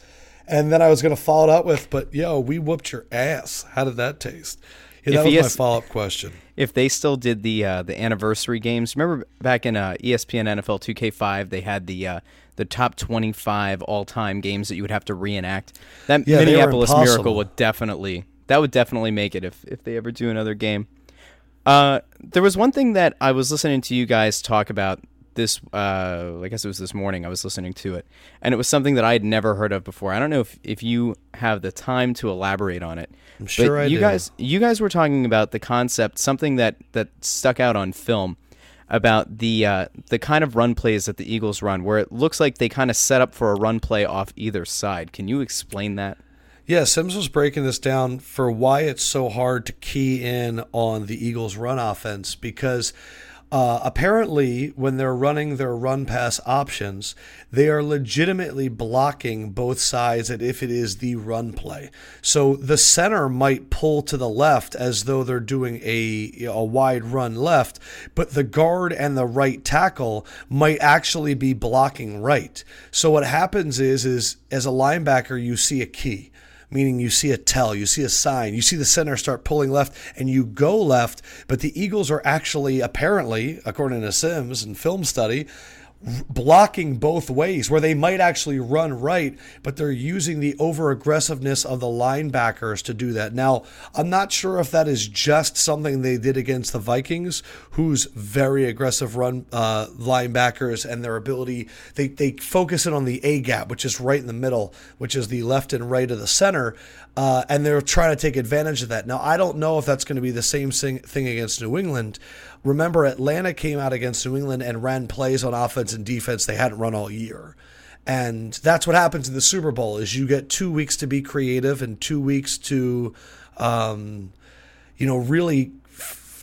And then I was going to follow it up with, but yo, we whooped your ass. How did that taste? Yeah, If that was he my follow up question. if they still did the uh, the anniversary games, remember back in uh, ESPN NFL 2K5, they had the uh, the top 25 all time games that you would have to reenact. That Yeah, Minneapolis. Miracle would definitely that would definitely make it if if they ever do another game. Uh, there was one thing that I was listening to you guys talk about this. Uh, I guess it was this morning. I was listening to it, and it was something that I had never heard of before. I don't know if, if you have the time to elaborate on it. I'm sure I you do. guys you guys were talking about the concept, something that that stuck out on film about the uh, the kind of run plays that the Eagles run, where it looks like they kind of set up for a run play off either side. Can you explain that? Yeah, Simms was breaking this down for why it's so hard to key in on the Eagles' run offense because Uh, apparently, when they're running their run pass options, they are legitimately blocking both sides and if it is the run play. So the center might pull to the left as though they're doing a, a wide run left, but the guard and the right tackle might actually be blocking right. So what happens is is as a linebacker you see a key meaning you see a tell, you see a sign, you see the center start pulling left, and you go left. But the Eagles are actually, apparently, according to Simms and film study, blocking both ways where they might actually run right, but they're using the over aggressiveness of the linebackers to do that. Now, I'm not sure if that is just something they did against the Vikings, who's very aggressive run uh, linebackers and their ability. They, they focus in on the A gap, which is right in the middle, which is the left and right of the center. Uh, and they're trying to take advantage of that. Now, I don't know if that's going to be the same thing against New England. Remember, Atlanta came out against New England and ran plays on offense and defense they hadn't run all year. And that's what happens in the Super Bowl is you get two weeks to be creative and two weeks to, um, you know, really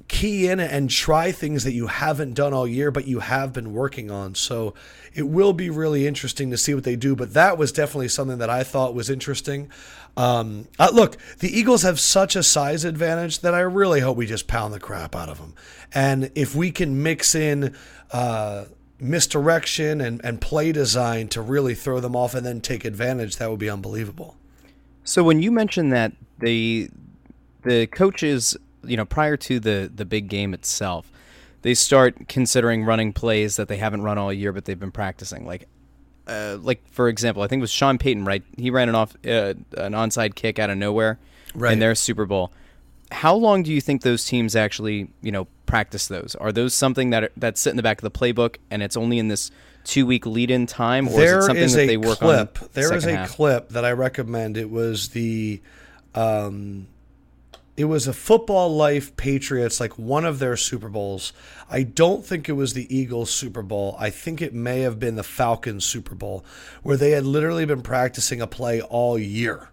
key in and try things that you haven't done all year, but you have been working on. So it will be really interesting to see what they do. But that was definitely something that I thought was interesting. Um, uh, look, the Eagles have such a size advantage that I really hope we just pound the crap out of them. And if we can mix in uh, misdirection and, and play design to really throw them off and then take advantage, that would be unbelievable. So when you mentioned that the the coaches, you know, prior to the the big game itself, they start considering running plays that they haven't run all year but they've been practicing. Like uh, like for example, I think it was Sean Payton, right? He ran an off uh, an onside kick out of nowhere right. in their Super Bowl. How long do you think those teams actually, you know, practice those? Are those something that are, that sit in the back of the playbook and it's only in this two week lead in time, or there is it something is that they work clip. on? There is a half? clip that I recommend. It was the um, it was a football life Patriots, like one of their Super Bowls. I don't think it was the Eagles Super Bowl. I think it may have been the Falcons Super Bowl, where they had literally been practicing a play all year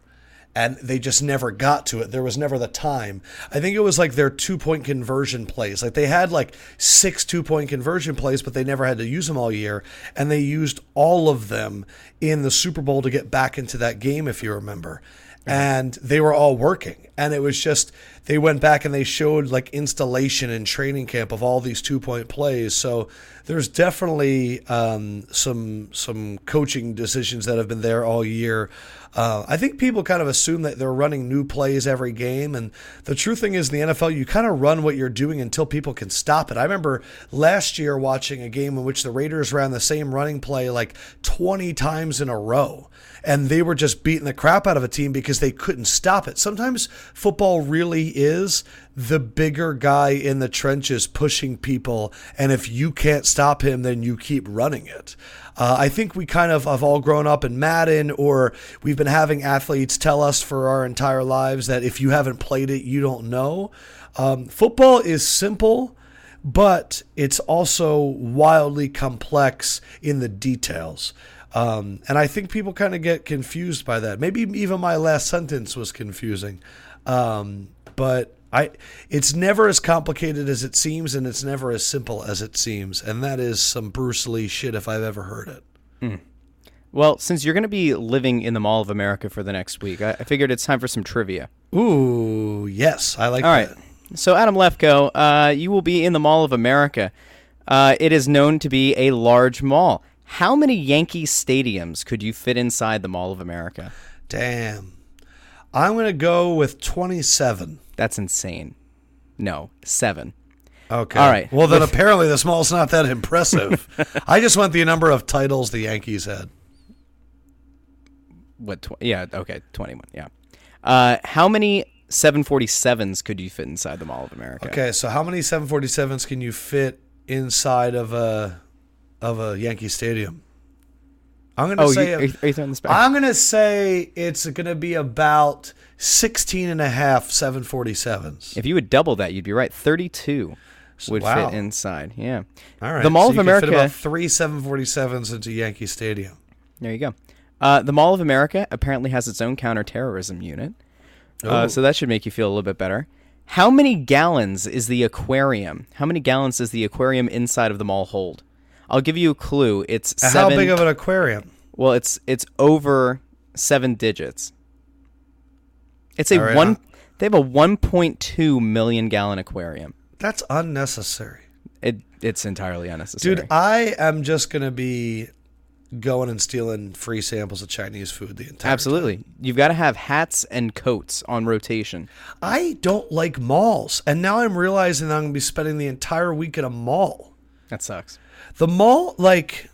and they just never got to it. There was never the time. I think it was like their two point conversion plays. Like they had like six two point conversion plays, but they never had to use them all year. And they used all of them in the Super Bowl to get back into that game, if you remember and they were all working and it was just they went back and they showed like installation and training camp of all these two point plays so there's definitely um, some some coaching decisions that have been there all year uh, I think people kind of assume that they're running new plays every game. And the true thing is, in the NFL, you kind of run what you're doing until people can stop it. I remember last year watching a game in which the Raiders ran the same running play like 20 times in a row and they were just beating the crap out of a team because they couldn't stop it. Sometimes football really is the bigger guy in the trenches pushing people, and if you can't stop him, then you keep running it. Uh, I think we kind of have all grown up in Madden, or we've been having athletes tell us for our entire lives that if you haven't played it, you don't know. Um, football is simple but it's also wildly complex in the details. Um, and I think people kind of get confused by that. Maybe even my last sentence was confusing. Um, but I, it's never as complicated as it seems, and it's never as simple as it seems. And that is some Bruce Lee shit if I've ever heard it. Hmm. Well, since you're going to be living in the Mall of America for the next week, I, I figured it's time for some trivia. Ooh, yes, I like All that. right. So, Adam Lefkoe, uh, you will be in the Mall of America. Uh, it is known to be a large mall. How many Yankee stadiums could you fit inside the Mall of America? Damn. I'm going to go with 27. That's insane. No, seven. Okay. All right. Well, then apparently the mall's not that impressive. I just want the number of titles the Yankees had. What? Tw- yeah. Okay. Twenty-one. Yeah. Uh, how many 747s could you fit inside the Mall of America? Okay. So how many 747s can you fit inside of a of a Yankee Stadium. I'm gonna oh, say you, are, you, are you throwing this back? I'm gonna say it's gonna be about 16 and a half 747s. If you would double that, you'd be right. 32 would wow. fit inside. Yeah. All right. The Mall so of America. fit about three 747s into Yankee Stadium. There you go. Uh, the Mall of America apparently has its own counterterrorism unit, uh, so that should make you feel a little bit better. How many gallons is the aquarium? How many gallons does the aquarium inside of the mall hold? I'll give you a clue. It's How seven. big of an aquarium? well, it's it's over seven digits. It's a right, one. They have a 1.2 million gallon aquarium. That's unnecessary. It it's entirely unnecessary. Dude, I am just going to be going and stealing free samples of Chinese food the entire Absolutely. You've got to have hats and coats on rotation. I don't like malls. And now I'm realizing that I'm going to be spending the entire week at a mall. That sucks. The mall, like,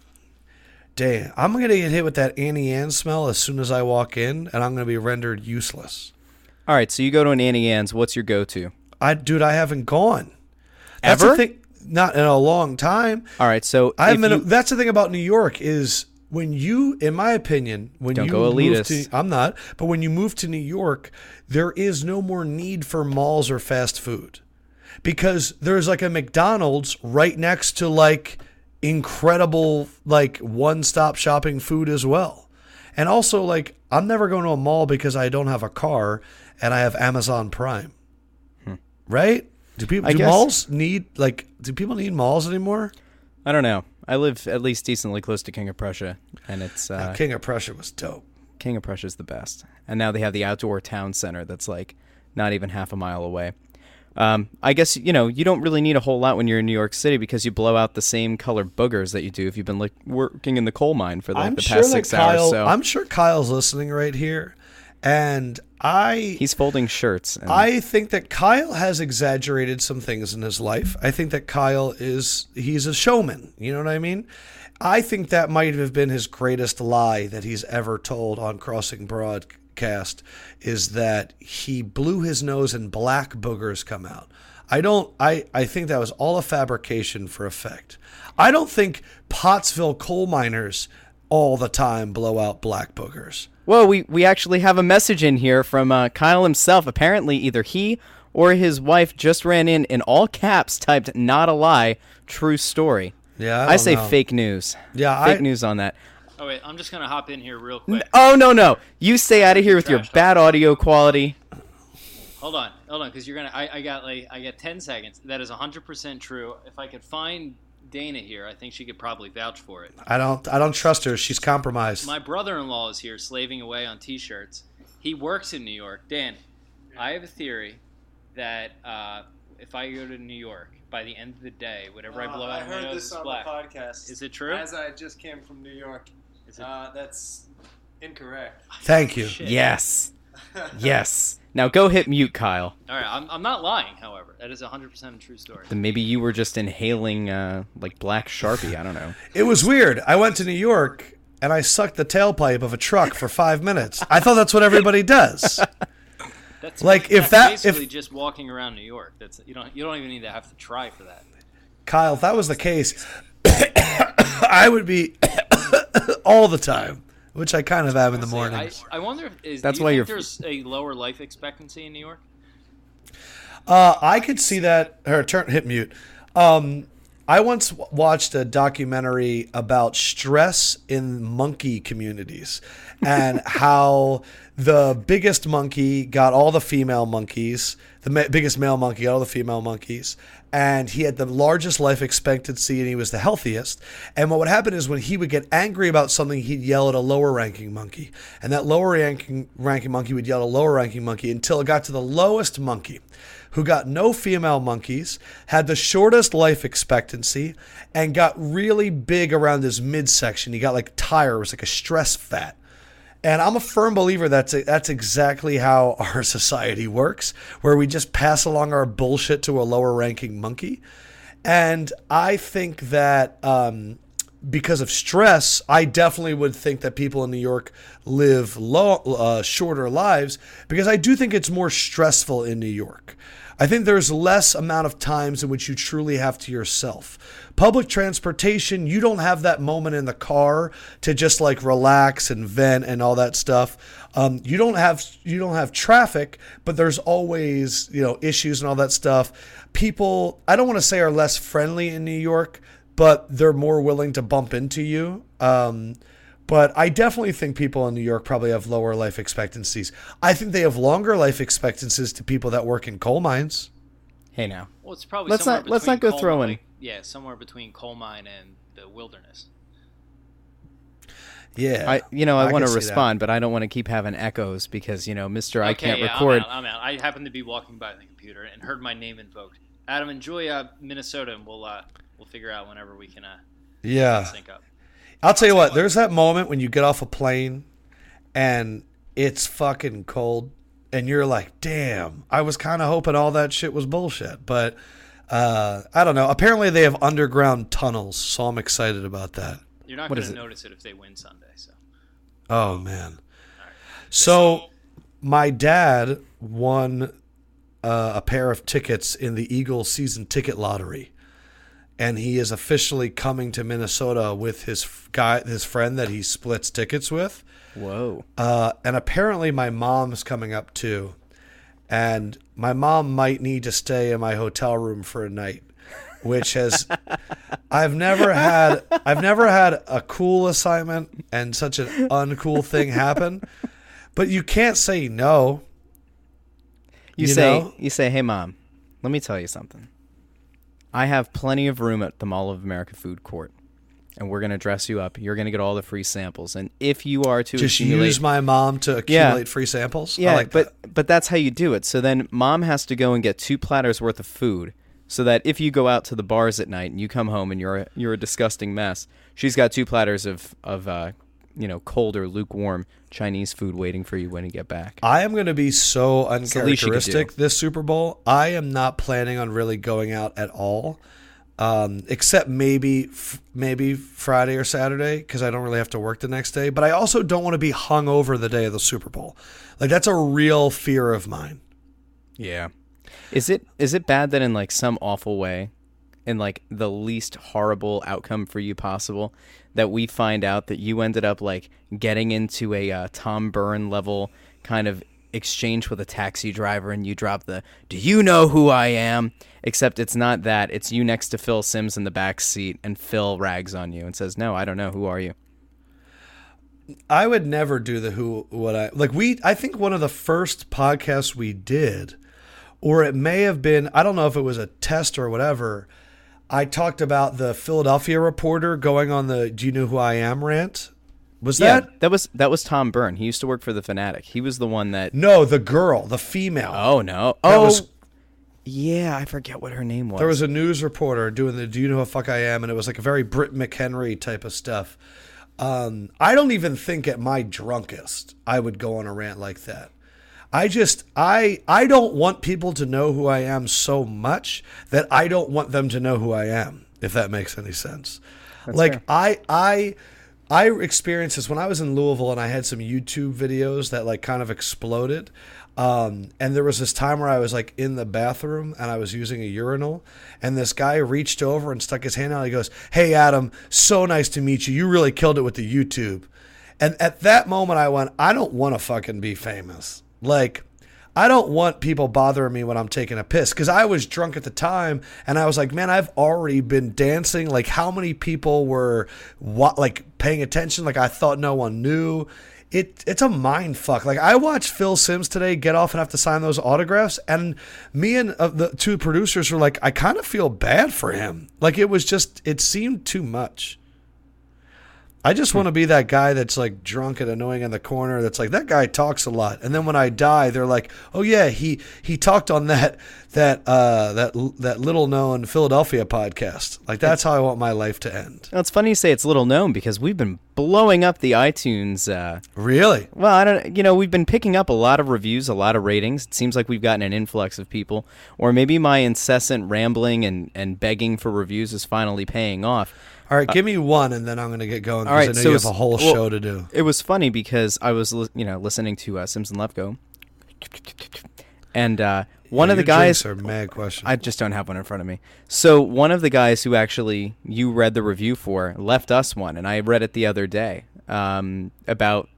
damn, I'm going to get hit with that Auntie Anne smell as soon as I walk in, and I'm going to be rendered useless. All right, so you go to an Auntie Anne's. What's your go-to? I, dude, I haven't gone. That's the Ever? thing- not in a long time. All right, so I haven't you- that's the thing about New York is when you, in my opinion, when Don't you go move elitist. to, I'm not, but when you move to New York, there is no more need for malls or fast food because there's like a McDonald's right next to like incredible like one-stop shopping food as well. And also like I'm never going to a mall because I don't have a car and I have Amazon Prime. Right? Do people Hmm. I do guess- malls need like do people need malls anymore? I don't know. I live at least decently close to King of Prussia, and it's uh, King of Prussia was dope. King of Prussia is the best. And now they have the outdoor town center that's like not even half a mile away. Um, I guess you know you don't really need a whole lot when you're in New York City because you blow out the same color boogers that you do if you've been like working in the coal mine for like the sure past six Kyle. hours. So I'm sure Kyle's listening right here, and I he's folding shirts. I think that Kyle has exaggerated some things in his life. I think that Kyle is he's a showman. You know what I mean? I think that might have been his greatest lie that he's ever told on Crossing Broadcast is that he blew his nose and black boogers come out. I don't I, I think that was all a fabrication for effect. I don't think Pottsville coal miners all the time blow out black boogers. Well, we, we actually have a message in here from uh, Kyle himself. Apparently, either he or his wife just ran in in all caps, typed "not a lie, true story." Yeah, I I, say know. fake news. Yeah, fake I- news on that. Oh wait, I'm just gonna hop in here real quick. Oh no no! You stay out of here with your talk. bad audio quality. Hold on, hold on, because you're gonna. I, I got like I got 10 seconds. That is 100 percent true. If I could find Dana here, I think she could probably vouch for it. I don't I don't trust her. She's compromised. My brother-in-law is here slaving away on T-shirts. He works in New York. Dan, I have a theory that uh, if I go to New York by the end of the day, whatever I Uh, blow out I of my heard this on black. the podcast. Is it true? As I just came from New York. Is it? Uh, that's incorrect. Thank you. Shit. Yes, yes. Now go hit mute, Kyle. All right, I'm, I'm not lying. However, that is 100 percent a true story. Then maybe you were just inhaling uh, like black sharpie. I don't know. It was weird. I went to New York and I sucked the tailpipe of a truck for five minutes. I thought that's what everybody does. That's Like, if that's that- basically if- just walking around New York. That's you don't you don't even need to have to try for that. Kyle, if that was the case, I would be all the time, which I kind of have in the I, mornings. I wonder if is That's why you're- there's a lower life expectancy in New York. Uh, I could see that. Or turn hit mute. Um, I once w- watched a documentary about stress in monkey communities and how the biggest monkey got all the female monkeys, the ma- biggest male monkey all the female monkeys, and he had the largest life expectancy and he was the healthiest. And what would happen is when he would get angry about something, he'd yell at a lower ranking monkey, and that lower ranking ranking monkey would yell at a lower ranking monkey until it got to the lowest monkey who got no female monkeys, had the shortest life expectancy, and got really big around his midsection. He got like tire, it was like a stress fat. And I'm a firm believer that's that's exactly how our society works, where we just pass along our bullshit to a lower ranking monkey. And I think that um, because of stress, I definitely would think that people in New York live low, uh, shorter lives because I do think it's more stressful in New York. I think there's less amount of times in which you truly have to yourself. Public transportation, you don't have that moment in the car to just like relax and vent and all that stuff. Um, you don't have you don't have traffic, but there's always you know issues and all that stuff. People, I don't want to say are less friendly in New York, but they're more willing to bump into you. Um, But I definitely think people in New York probably have lower life expectancies. I think they have longer life expectancies to people that work in coal mines. Hey now. Well, it's probably Let's somewhere not- let's not go throwing- mine- yeah, somewhere between coal mine and the wilderness. Yeah. I you know I, I want to respond, but I don't want to keep having echoes because you know, Mister, I can't yeah, record. I'm out, I'm out. I happened to be walking by the computer and heard my name invoked. Adam, enjoy uh, Minnesota, and we'll uh, we'll figure out whenever we can uh, yeah. sync up. I'll tell you what, there's that moment when you get off a plane and it's fucking cold and you're like, damn, I was kind of hoping all that shit was bullshit. But uh, I don't know. Apparently they have underground tunnels, so I'm excited about that. You're not going to notice it if they win Sunday. So Oh, man. So my dad won uh, a pair of tickets in the Eagles season ticket lottery. And he is officially coming to Minnesota with his guy, his friend that he splits tickets with. Whoa. Uh, and apparently my mom's coming up too. And my mom might need to stay in my hotel room for a night, which has I've never had I've never had a cool assignment and such an uncool thing happen. But you can't say no. You, You say know? you say, "Hey mom, let me tell you something. I have plenty of room at the Mall of America food court, and we're gonna dress you up. You're gonna get all the free samples, and if you are to Just use my mom to accumulate free samples. yeah, I like but that. but that's how you do it. So then mom has to go and get two platters worth of food, so that if you go out to the bars at night and you come home and you're a, you're a disgusting mess, she's got two platters of of uh, you know cold or lukewarm Chinese food waiting for you when you get back. I am going to be so the least you could uncharacteristic this Super Bowl. I am not planning on really going out at all, um, except maybe f- maybe Friday or Saturday because I don't really have to work the next day. But I also don't want to be hung over the day of the Super Bowl. Like that's a real fear of mine. Yeah. Is it is it bad that in like some awful way, in like the least horrible outcome for you possible, that we find out that you ended up like getting into a uh, Tom Byrne level kind of exchange with a taxi driver and you drop the "Do you know who I am?" Except it's not that. It's you next to Phil Simms in the back seat, and Phil rags on you and says, "No, I don't know. Who are you?" I would never do the who what I like we I think one of the first podcasts we did or it may have been I don't know if it was a test or whatever I talked about the Philadelphia reporter going on the do you know who I am rant was Yeah, that that was that was Tom Byrne. He used to work for the Fanatic. He was the one that. no the girl the female Oh no! That Oh, was- yeah. I forget what her name was. There was a news reporter doing the "Do you know who the fuck I am?" and it was like a very Britt McHenry type of stuff. Um, I don't even think at my drunkest I would go on a rant like that. I just I I don't want people to know who I am so much that I don't want them to know who I am. If that makes any sense. like fair. I I I experienced this when I was in Louisville and I had some YouTube videos that like kind of exploded. Um, and there was this time where I was like in the bathroom and I was using a urinal, and this guy reached over and stuck his hand out. He goes, "Hey Adam, so nice to meet you. You really killed it with the YouTube." And at that moment, I went, "I don't want to fucking be famous. Like, I don't want people bothering me when I'm taking a piss because I was drunk at the time and I was like, man, I've already been dancing. Like, how many people were what, like paying attention? Like, I thought no one knew. It it's a mind fuck. Like, I watched Phil Simms today get off and have to sign those autographs, and me and uh, the two producers were like, I kind of feel bad for him. Like, it was just it seemed too much. I just want to be that guy that's like drunk and annoying in the corner. That's like that guy talks a lot, and then when I die, they're like, "Oh yeah, he he talked on that that uh, that that little known Philadelphia podcast." Like that's how I want my life to end. Well, it's funny you say it's little known because we've been blowing up the iTunes. Uh, Really? well, I don't. You know, we've been picking up a lot of reviews, a lot of ratings. It seems like we've gotten an influx of people, or maybe my incessant rambling and and begging for reviews is finally paying off. All right, give me one, and then I'm gonna get going All right, I know so you have it's- a whole well, show to do. It was funny because I was, li- you know, listening to uh, Simms and Lefkoe, and uh, one Yeah, of the guys. are mad question. I just don't have one in front of me. So one of the guys who actually you read the review for left us one, and I read it the other day um, about.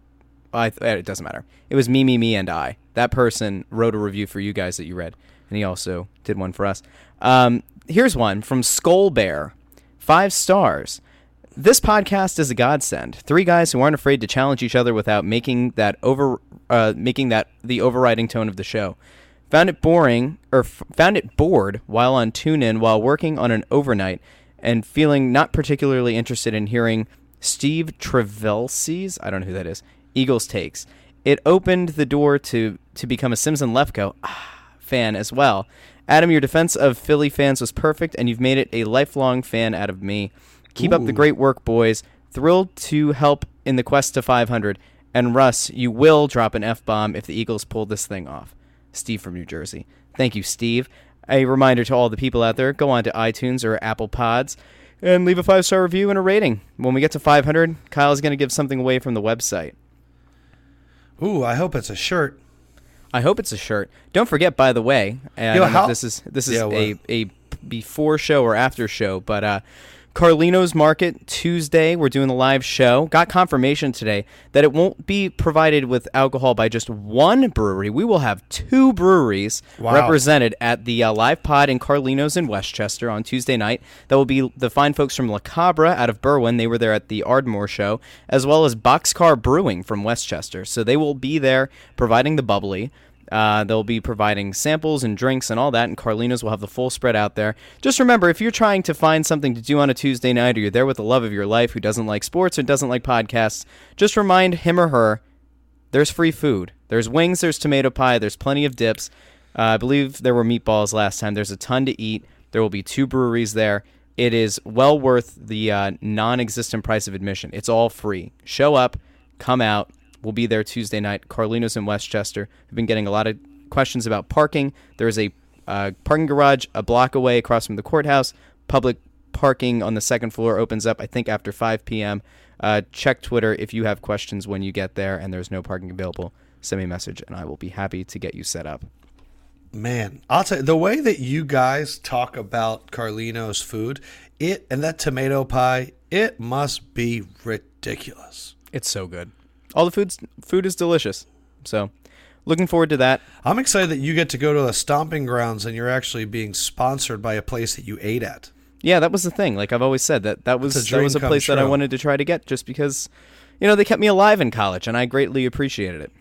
I th- it doesn't matter. It was me, me, me, and I. That person wrote a review for you guys that you read, and he also did one for us. Um, here's one from Skull Bear, five stars. This podcast is a godsend. Three guys who aren't afraid to challenge each other without making that over, uh, making that the overriding tone of the show. Found it boring or f- found it bored while on TuneIn while working on an overnight, and feeling not particularly interested in hearing Steve Trevelse's I don't know who that is Eagles takes. It opened the door to to become a Simms and Lefkoe ah, fan as well. Adam, your defense of Philly fans was perfect, and you've made it a lifelong fan out of me. Keep up the great work, boys. Thrilled to help in the quest to 500. And Russ, you will drop an F bomb if the Eagles pull this thing off. Steve from New Jersey. Thank you, Steve. A reminder to all the people out there go on to iTunes or Apple Pods and leave a five star review and a rating. When we get to 500, Kyle's going to give something away from the website. Ooh, I hope it's a shirt. I hope it's a shirt. Don't forget, by the way, Yo, how- this is this is Yeah, a, a before show or after show, but uh, Carlino's Market Tuesday, we're doing the live show. Got confirmation today that it won't be provided with alcohol by just one brewery. We will have two breweries Wow. represented at the uh, live pod in Carlino's in West Chester on Tuesday night. That will be the fine folks from La Cabra out of Berwyn. They were there at the Ardmore show, as well as Boxcar Brewing from West Chester. So they will be there providing the bubbly. Uh, they'll be providing samples and drinks and all that, and Carlino's will have the full spread out there. Just remember, if you're trying to find something to do on a Tuesday night, or you're there with the love of your life who doesn't like sports or doesn't like podcasts, just remind him or her there's free food. There's wings, there's tomato pie, there's plenty of dips. Uh, I believe there were meatballs last time. There's a ton to eat. There will be two breweries there. It is well worth the uh, non existent price of admission. It's all free. Show up, come out. We'll be there Tuesday night. Carlino's in West Chester. We've been getting a lot of questions about parking. There is a uh, parking garage a block away across from the courthouse. Public parking on the second floor opens up, I think, after 5 p.m. Uh, check Twitter if you have questions when you get there and there's no parking available. Send me a message and I will be happy to get you set up. Man, I'll tell you the way that you guys talk about Carlino's food, it and that tomato pie, it must be ridiculous. It's so good. All the food's food is delicious. So, looking forward to that. I'm excited that you get to go to the stomping grounds and you're actually being sponsored by a place that you ate at. Yeah, that was the thing. Like I've always said that that was a that was a place that I wanted to try to get just because you know, they kept me alive in college and I greatly appreciated it.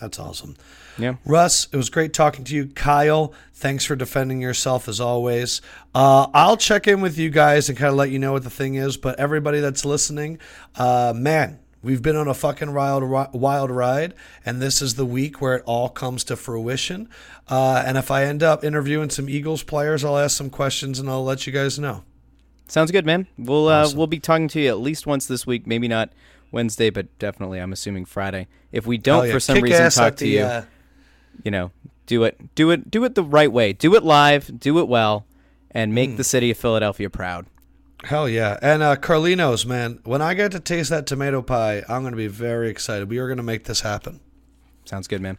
That's awesome. Yeah. Russ, it was great talking to you. Kyle, thanks for defending yourself as always. Uh, I'll check in with you guys and kind of let you know what the thing is. But everybody that's listening, uh, man, we've been on a fucking wild, wild ride, and this is the week where it all comes to fruition. Uh, and if I end up interviewing some Eagles players, I'll ask some questions and I'll let you guys know. Sounds good, man. We'll uh, we'll be talking to you at least once this week, maybe not Wednesday, but definitely I'm assuming Friday. If we don't yeah. for some Kick reason talk to the, you, uh, you know, do it do it do it the right way. Do it live, do it well, and make the city of Philadelphia proud. Hell yeah. And uh, Carlino's, man, when I get to taste that tomato pie, I'm going to be very excited. We are going to make this happen. Sounds good, man.